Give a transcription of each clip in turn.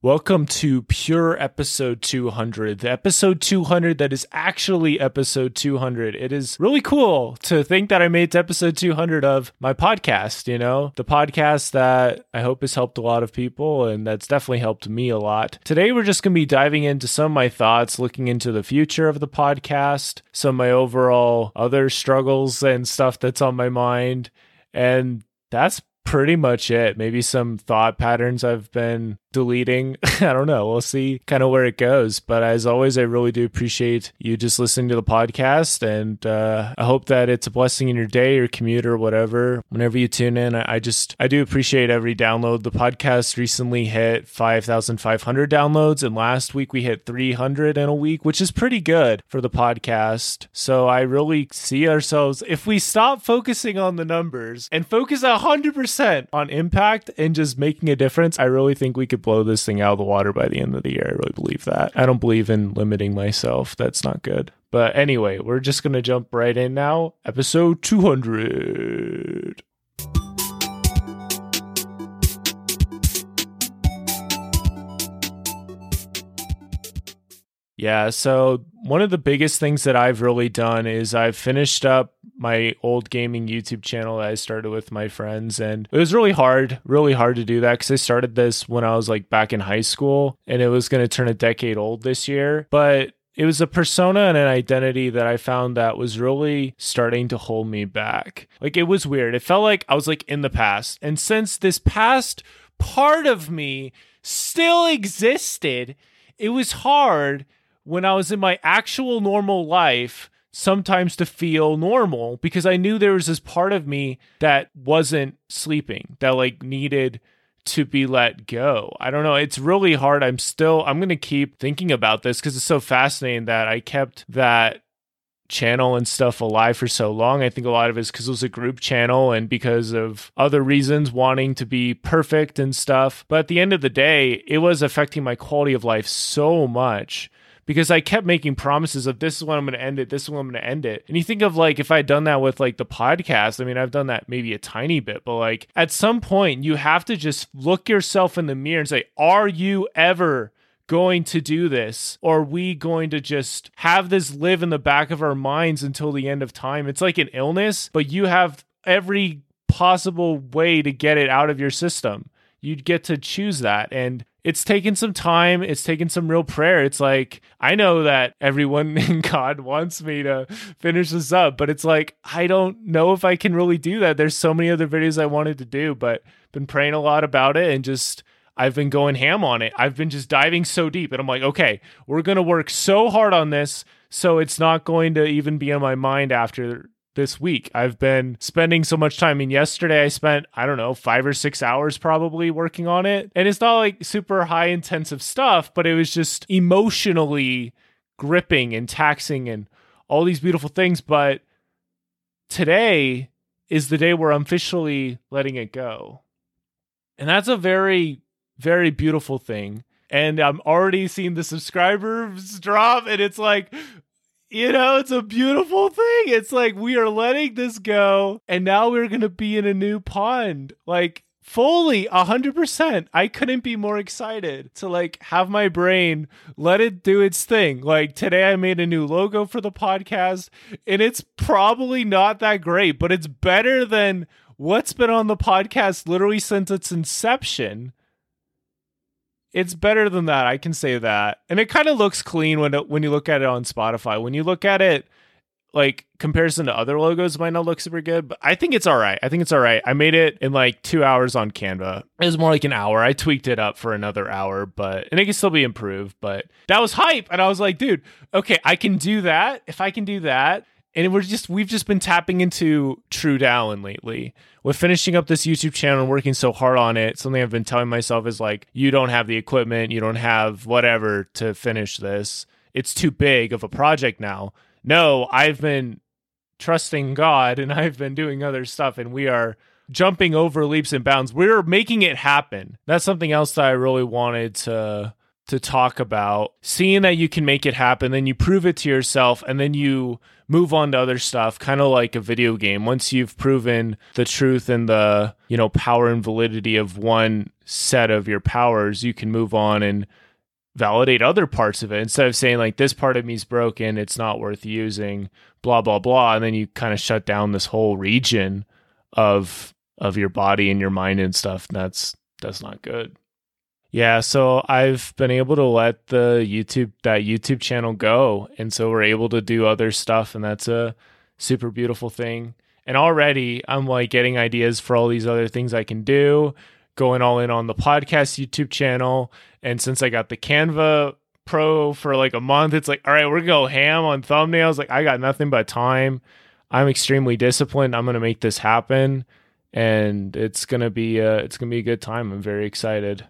Welcome to Pure Episode 200, the episode 200 that is actually episode 200. It is really cool to think that I made episode 200 of my podcast, you know, the podcast that I hope has helped a lot of people and that's definitely helped me a lot. Today, we're just going to be diving into some of my thoughts, looking into the future of the podcast, some of my overall other struggles and stuff that's on my mind. And that's pretty much it. Maybe some thought patterns I've been deleting. I don't know. We'll see kind of where it goes. But as always, I really do appreciate you just listening to the podcast. And uh, I hope that it's a blessing in your day your commute or whatever. Whenever you tune in, I, I just, I do appreciate every download. The podcast recently hit 5,500 downloads. And last week we hit 300 in a week, which is pretty good for the podcast. So I really see ourselves, if we stop focusing on the numbers and focus 100% on impact and just making a difference, I really think we could blow this thing out of the water by the end of the year. I really believe that. I don't believe in limiting myself. That's not good. But anyway, we're just going to jump right in now. Episode 200. Yeah, so one of the biggest things that I've really done is I've finished up my old gaming YouTube channel that I started with my friends. And it was really hard, really hard to do that because I started this when I was like back in high school and it was going to turn a decade old this year. But it was a persona and an identity that I found that was really starting to hold me back. Like it was weird. It felt like I was like in the past. And since this past part of me still existed, it was hard when I was in my actual normal life sometimes to feel normal because I knew there was this part of me that wasn't sleeping, that like needed to be let go. I don't know. It's really hard. I'm still, I'm going to keep thinking about this because it's so fascinating that I kept that channel and stuff alive for so long. I think a lot of it is because it was a group channel and because of other reasons, wanting to be perfect and stuff. But at the end of the day, it was affecting my quality of life so much because I kept making promises of this is when I'm going to end it, this is when I'm going to end it. And you think of like if I had done that with like the podcast, I mean, I've done that maybe a tiny bit, but like at some point you have to just look yourself in the mirror and say, are you ever going to do this? Or are we going to just have this live in the back of our minds until the end of time? It's like an illness but you have every possible way to get it out of your system. You'd get to choose that and it's taken some time. It's taken some real prayer. It's like, I know that everyone in God wants me to finish this up, but it's like, I don't know if I can really do that. There's so many other videos I wanted to do, but been praying a lot about it and just, I've been going ham on it. I've been just diving so deep and I'm like, okay, we're going to work so hard on this. So it's not going to even be on my mind after this week. I've been spending so much time. I mean, yesterday I spent, I don't know, five or six hours probably working on it. And it's not like super high intensive stuff, but it was just emotionally gripping and taxing and all these beautiful things. But today is the day where I'm officially letting it go. And that's a very, very beautiful thing. And I'm already seeing the subscribers drop, and it's like, you know, it's a beautiful thing. It's like we are letting this go and now we're going to be in a new pond. Like fully 100%. I couldn't be more excited to like have my brain let it do its thing. Like today I made a new logo for the podcast and it's probably not that great, but it's better than what's been on the podcast literally since its inception it's better than that. I can say that. And it kind of looks clean when it, when you look at it on Spotify. When you look at it like comparison to other logos might not look super good, but I think it's all right. I think it's all right. I made it in like 2 hours on Canva. It was more like an hour. I tweaked it up for another hour, but and it can still be improved, but that was hype and I was like, dude, okay, I can do that. If I can do that, and we're just we've just been tapping into True Dallin lately. With finishing up this YouTube channel and working so hard on it, something I've been telling myself is like, you don't have the equipment, you don't have whatever to finish this. It's too big of a project now. No, I've been trusting God and I've been doing other stuff, and we are jumping over leaps and bounds. We're making it happen. That's something else that I really wanted to to talk about, seeing that you can make it happen, then you prove it to yourself, and then you move on to other stuff, kind of like a video game. Once you've proven the truth and the, you know, power and validity of one set of your powers, you can move on and validate other parts of it instead of saying like this part of me is broken, it's not worth using, blah blah blah, and then you kind of shut down this whole region of of your body and your mind and stuff. And that's that's not good. Yeah, so I've been able to let the YouTube that YouTube channel go and so we're able to do other stuff and that's a super beautiful thing. And already I'm like getting ideas for all these other things I can do, going all in on the podcast YouTube channel and since I got the Canva Pro for like a month, it's like, all right, we're gonna go ham on thumbnails. Like I got nothing but time. I'm extremely disciplined. I'm gonna make this happen and it's gonna be a, it's gonna be a good time. I'm very excited.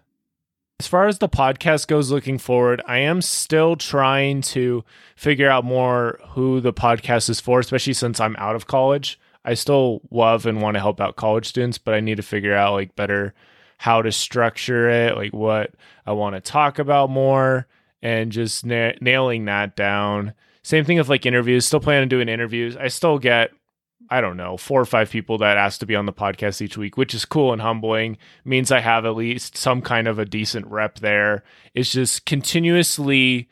As far as the podcast goes looking forward, I am still trying to figure out more who the podcast is for, especially since I'm out of college. I still love and want to help out college students, but I need to figure out like better how to structure it, like what I want to talk about more, and just na- nailing that down. Same thing with like interviews. Still planning on doing interviews. I still get I don't know, four or five people that ask to be on the podcast each week, which is cool and humbling. Means I have at least some kind of a decent rep there. It's just continuously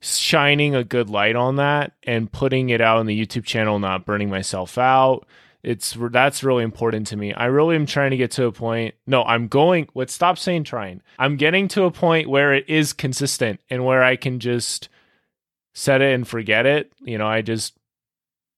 shining a good light on that and putting it out on the YouTube channel, not burning myself out. It's that's really important to me. I really am trying to get to a point. No, I'm going. Let's stop saying trying. I'm getting to a point where it is consistent and where I can just set it and forget it. You know, I just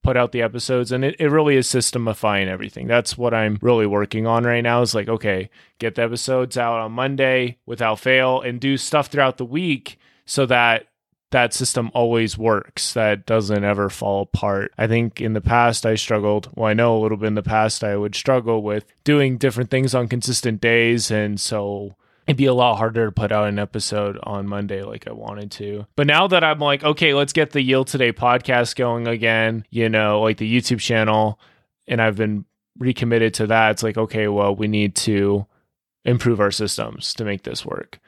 put out the episodes and it, it really is systemifying everything. That's what i'm really working on right now is like okay get the episodes out on monday without fail and do stuff throughout the week so that that system always works that doesn't ever fall apart. I think in the past i struggled well i know a little bit in the past i would struggle with doing different things on consistent days and so it'd be a lot harder to put out an episode on Monday like I wanted to. But now that I'm like, okay, let's get the Heal Today podcast going again, you know, like the YouTube channel, and I've been recommitted to that, it's like, okay, well, we need to improve our systems to make this work.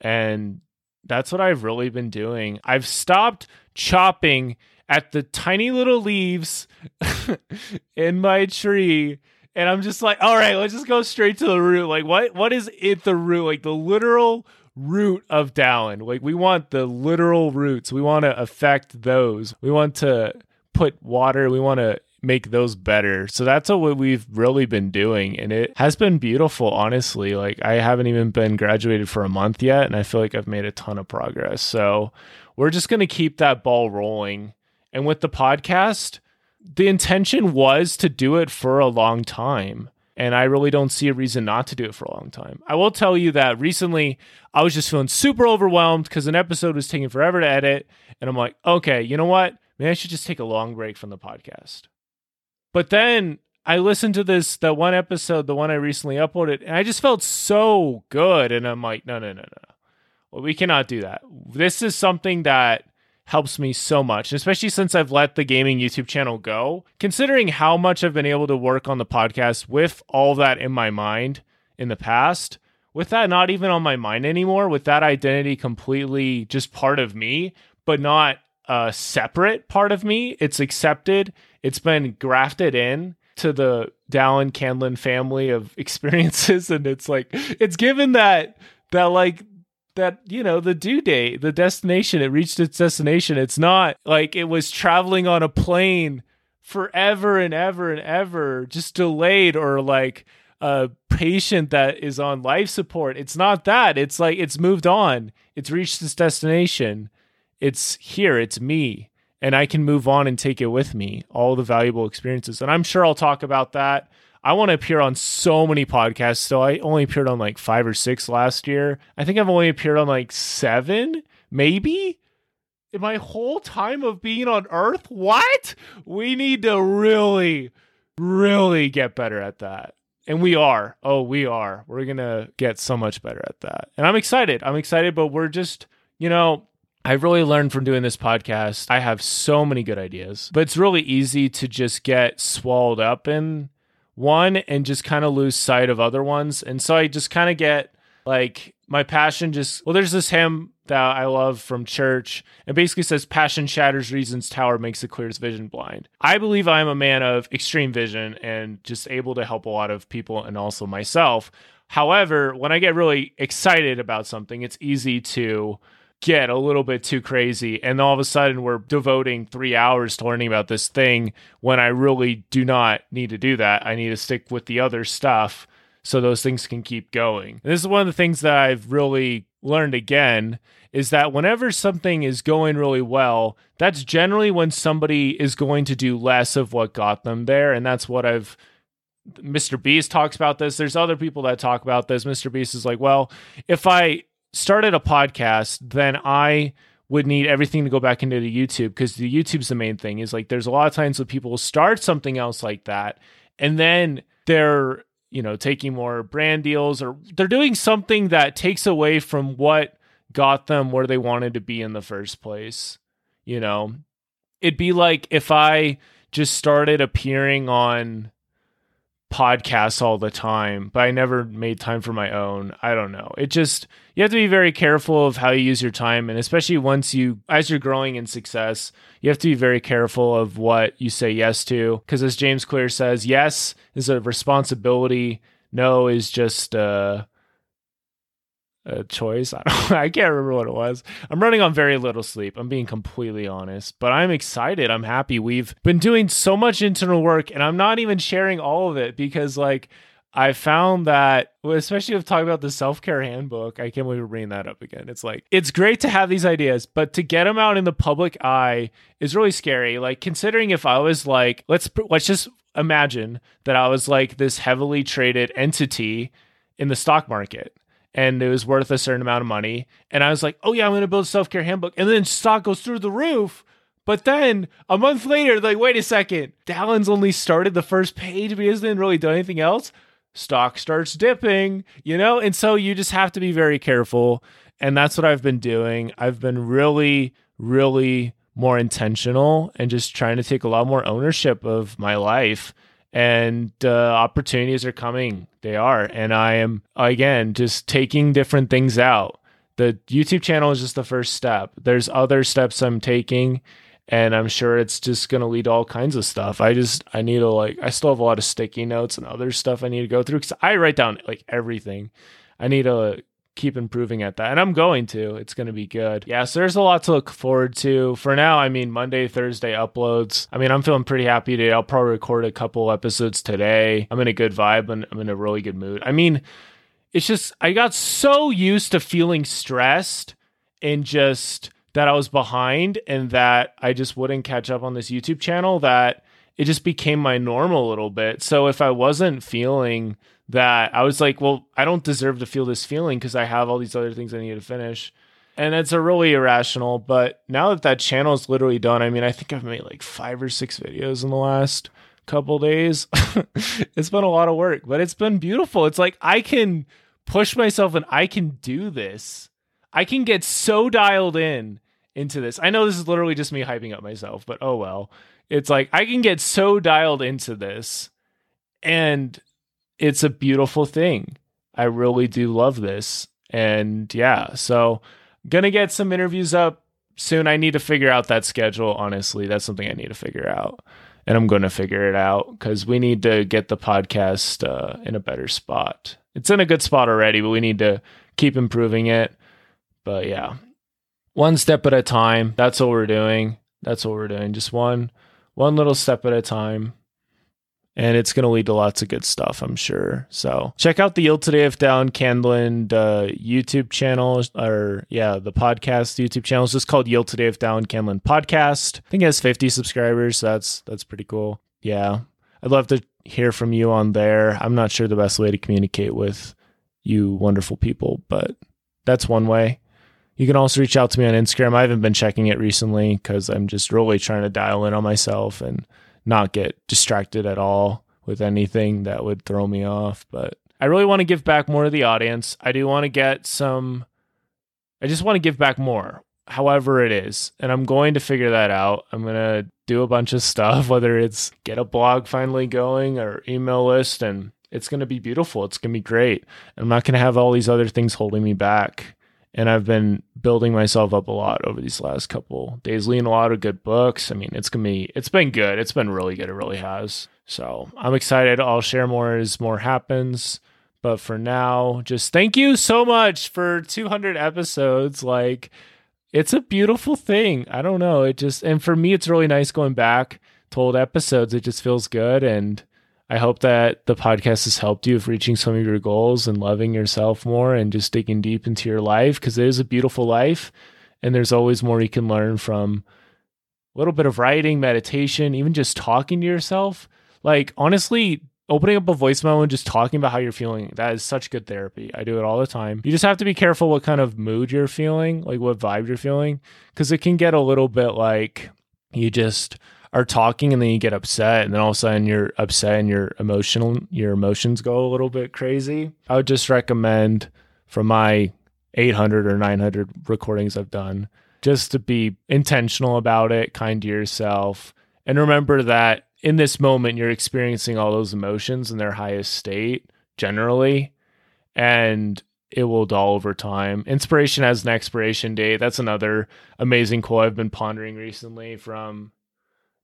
And that's what I've really been doing. I've stopped chopping at the tiny little leaves in my tree and I'm just like, all right, let's just go straight to the root. Like, what what is it the root? Like the literal root of Dallin. Like we want the literal roots. We want to affect those. We want to put water. We want to make those better. So that's what we've really been doing. And it has been beautiful, honestly. Like I haven't even been graduated for a month yet. And I feel like I've made a ton of progress. So we're just going to keep that ball rolling. And with the podcast, the intention was to do it for a long time. And I really don't see a reason not to do it for a long time. I will tell you that recently I was just feeling super overwhelmed because an episode was taking forever to edit. And I'm like, okay, you know what? Maybe I should just take a long break from the podcast. But then I listened to this, the one episode, the one I recently uploaded, and I just felt so good. And I'm like, no, no, no, no. Well, we cannot do that. This is something that helps me so much, especially since I've let the gaming YouTube channel go. Considering how much I've been able to work on the podcast with all that in my mind in the past, with that not even on my mind anymore, with that identity completely just part of me, but not a separate part of me, it's accepted, it's been grafted in to the Dallin Candland family of experiences and it's like it's given that that like that you know the due date the destination it reached its destination. It's not like it was traveling on a plane forever and ever and ever just delayed or like a patient that is on life support. It's not that. It's like it's moved on. It's reached its destination. It's here. It's me. And i can move on and take it with me all the valuable experiences. And i'm sure i'll talk about that I want to appear on so many podcasts. So I only appeared on like five or six last year. I think I've only appeared on like seven, maybe. In my whole time of being on Earth, what? We need to really, really get better at that. And we are. Oh, we are. We're going to get so much better at that. And I'm excited. I'm excited, but we're just, you know, I've really learned from doing this podcast. I have so many good ideas, but it's really easy to just get swallowed up in one and just kind of lose sight of other ones. And so I just kind of get Like my passion just well, there's this hymn that I love from church. It basically says passion shatters reason's tower, makes the clearest vision blind. I believe I'm a man of extreme vision and just able to help a lot of people and also myself. However, when I get really excited about something, it's easy to get a little bit too crazy and all of a sudden we're devoting three hours to learning about this thing when i really do not need to do that i need to stick with the other stuff so those things can keep going and this is one of the things that i've really learned again is that whenever something is going really well that's generally when somebody is going to do less of what got them there and that's what i've Mr. Beast talks about this. There's other people that talk about this. Mr. Beast is like, well, if I started a podcast, then I would need everything to go back into the YouTube because the YouTube's the main thing. Is like there's a lot of times when people start something else like that, and then they're you know taking more brand deals or they're doing something that takes away from what got them where they wanted to be in the first place. You know, it'd be like if I just started appearing on podcasts all the time, but I never made time for my own. I don't know. It just you have to be very careful of how you use your time and especially once you as you're growing in success, you have to be very careful of what you say yes to because as James Clear says, yes is a responsibility, no is just uh a choice. I, don't, I can't remember what it was. I'm running on very little sleep. I'm being completely honest, but I'm excited. I'm happy. We've been doing so much internal work, and I'm not even sharing all of it because, like, I found that, especially with talking about the self care handbook, I can't believe we're bringing that up again. It's like, it's great to have these ideas, but to get them out in the public eye is really scary. Like, considering if I was like, let's, let's just imagine that I was like this heavily traded entity in the stock market and it was worth a certain amount of money. And I was like, oh yeah, I'm going to build a self care handbook. And then stock goes through the roof. But then a month later, like, wait a second, Dallin's only started the first page, but he hasn't really done anything else. Stock starts dipping, you know? And so you just have to be very careful. And that's what I've been doing. I've been really, really more intentional and just trying to take a lot more ownership of my life and uh, opportunities are coming. They are. And I am, again, just taking different things out. The YouTube channel is just the first step. There's other steps I'm taking, and I'm sure it's just going to lead to all kinds of stuff. I just, I need to, like, I still have a lot of sticky notes and other stuff I need to go through because I write down, like, everything. I need to keep improving at that. And I'm going to. It's going to be good. Yeah, so there's a lot to look forward to. For now, I mean, Monday, Thursday uploads. I mean, I'm feeling pretty happy today. I'll probably record a couple episodes today. I'm in a good vibe and I'm in a really good mood. I mean, it's just, I got so used to feeling stressed and just that I was behind and that I just wouldn't catch up on this YouTube channel that it just became my normal a little bit. So if I wasn't feeling that I was like, well, I don't deserve to feel this feeling because I have all these other things I need to finish. And it's a really irrational, but now that that channel is literally done, I mean, I think I've made like five or six videos in the last couple days. it's been a lot of work, but it's been beautiful. It's like I can push myself and I can do this. I can get so dialed in into this. I know this is literally just me hyping up myself, but oh well. It's like I can get so dialed into this and it's a beautiful thing. I really do love this. And yeah, so gonna get some interviews up soon. I need to figure out that schedule, honestly. That's something I need to figure out. And I'm to figure it out because we need to get the podcast uh, in a better spot. It's in a good spot already, but we need to keep improving it. But yeah, one step at a time. That's what we're doing. That's what we're doing. Just one, one little step at a time and it's going to lead to lots of good stuff, I'm sure. So check out the Heal Today of Dallin Candland uh, YouTube channel, or yeah, the podcast YouTube channel is just called Heal Today of Dallin Candland Podcast. I think it has 50 subscribers. So that's that's pretty cool. Yeah, I'd love to hear from you on there. I'm not sure the best way to communicate with you, wonderful people, but that's one way. You can also reach out to me on Instagram. I haven't been checking it recently because I'm just really trying to dial in on myself and not get distracted at all with anything that would throw me off. But I really want to give back more to the audience. I do want to get some, I just want to give back more, however it is. And I'm going to figure that out. I'm going to do a bunch of stuff, whether it's get a blog finally going or email list and it's going to be beautiful. It's going to be great. I'm not going to have all these other things holding me back. And I've been building myself up a lot over these last couple days, reading a lot of good books. I mean, it's to be, it's been good. It's been really good. It really has. So I'm excited. I'll share more as more happens. But for now, just thank you so much for 200 episodes. Like, it's a beautiful thing. I don't know. It just, and for me, it's really nice going back to old episodes. It just feels good. And I hope that the podcast has helped you with reaching some of your goals and loving yourself more and just digging deep into your life because it is a beautiful life. And there's always more you can learn from a little bit of writing, meditation, even just talking to yourself. Like, honestly, opening up a voicemail and just talking about how you're feeling that is such good therapy i do it all the time you just have to be careful what kind of mood you're feeling like what vibe you're feeling because it can get a little bit like you just are talking and then you get upset and then all of a sudden you're upset and your emotional your emotions go a little bit crazy. I would just recommend from my 800 or 900 recordings i've done just to be intentional about it kind to yourself and remember that in this moment you're experiencing all those emotions in their highest state generally and it will dull over time. Inspiration has an expiration date. That's another amazing quote i've been pondering recently from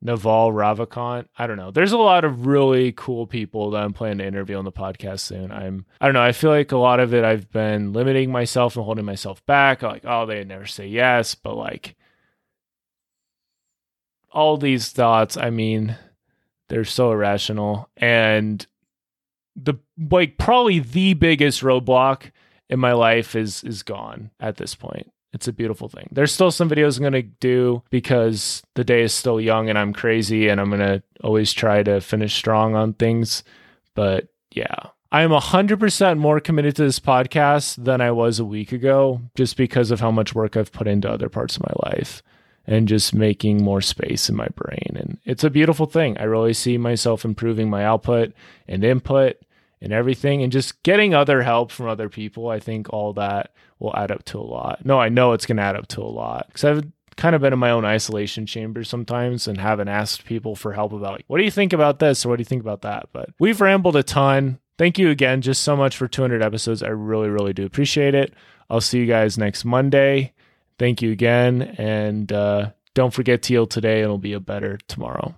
naval ravikant. I don't know. There's a lot of really cool people that i'm planning to interview on the podcast soon. I'm i don't know. I feel like a lot of it i've been limiting myself and holding myself back. Like oh they never say yes but like all these thoughts i mean they're so irrational. And the like probably the biggest roadblock in my life is is gone at this point. It's a beautiful thing. There's still some videos I'm going to do because the day is still young and I'm crazy and I'm going to always try to finish strong on things. But yeah, I am 100% more committed to this podcast than I was a week ago just because of how much work I've put into other parts of my life and just making more space in my brain. And it's a beautiful thing. I really see myself improving my output and input and everything and just getting other help from other people. I think all that will add up to a lot. No, I know it's going to add up to a lot because I've kind of been in my own isolation chamber sometimes and haven't asked people for help about like, what do you think about this or what do you think about that? But we've rambled a ton. Thank you again just so much for 200 episodes. I really, really do appreciate it. I'll see you guys next Monday thank you again. And uh, don't forget to heal today. It'll be a better tomorrow.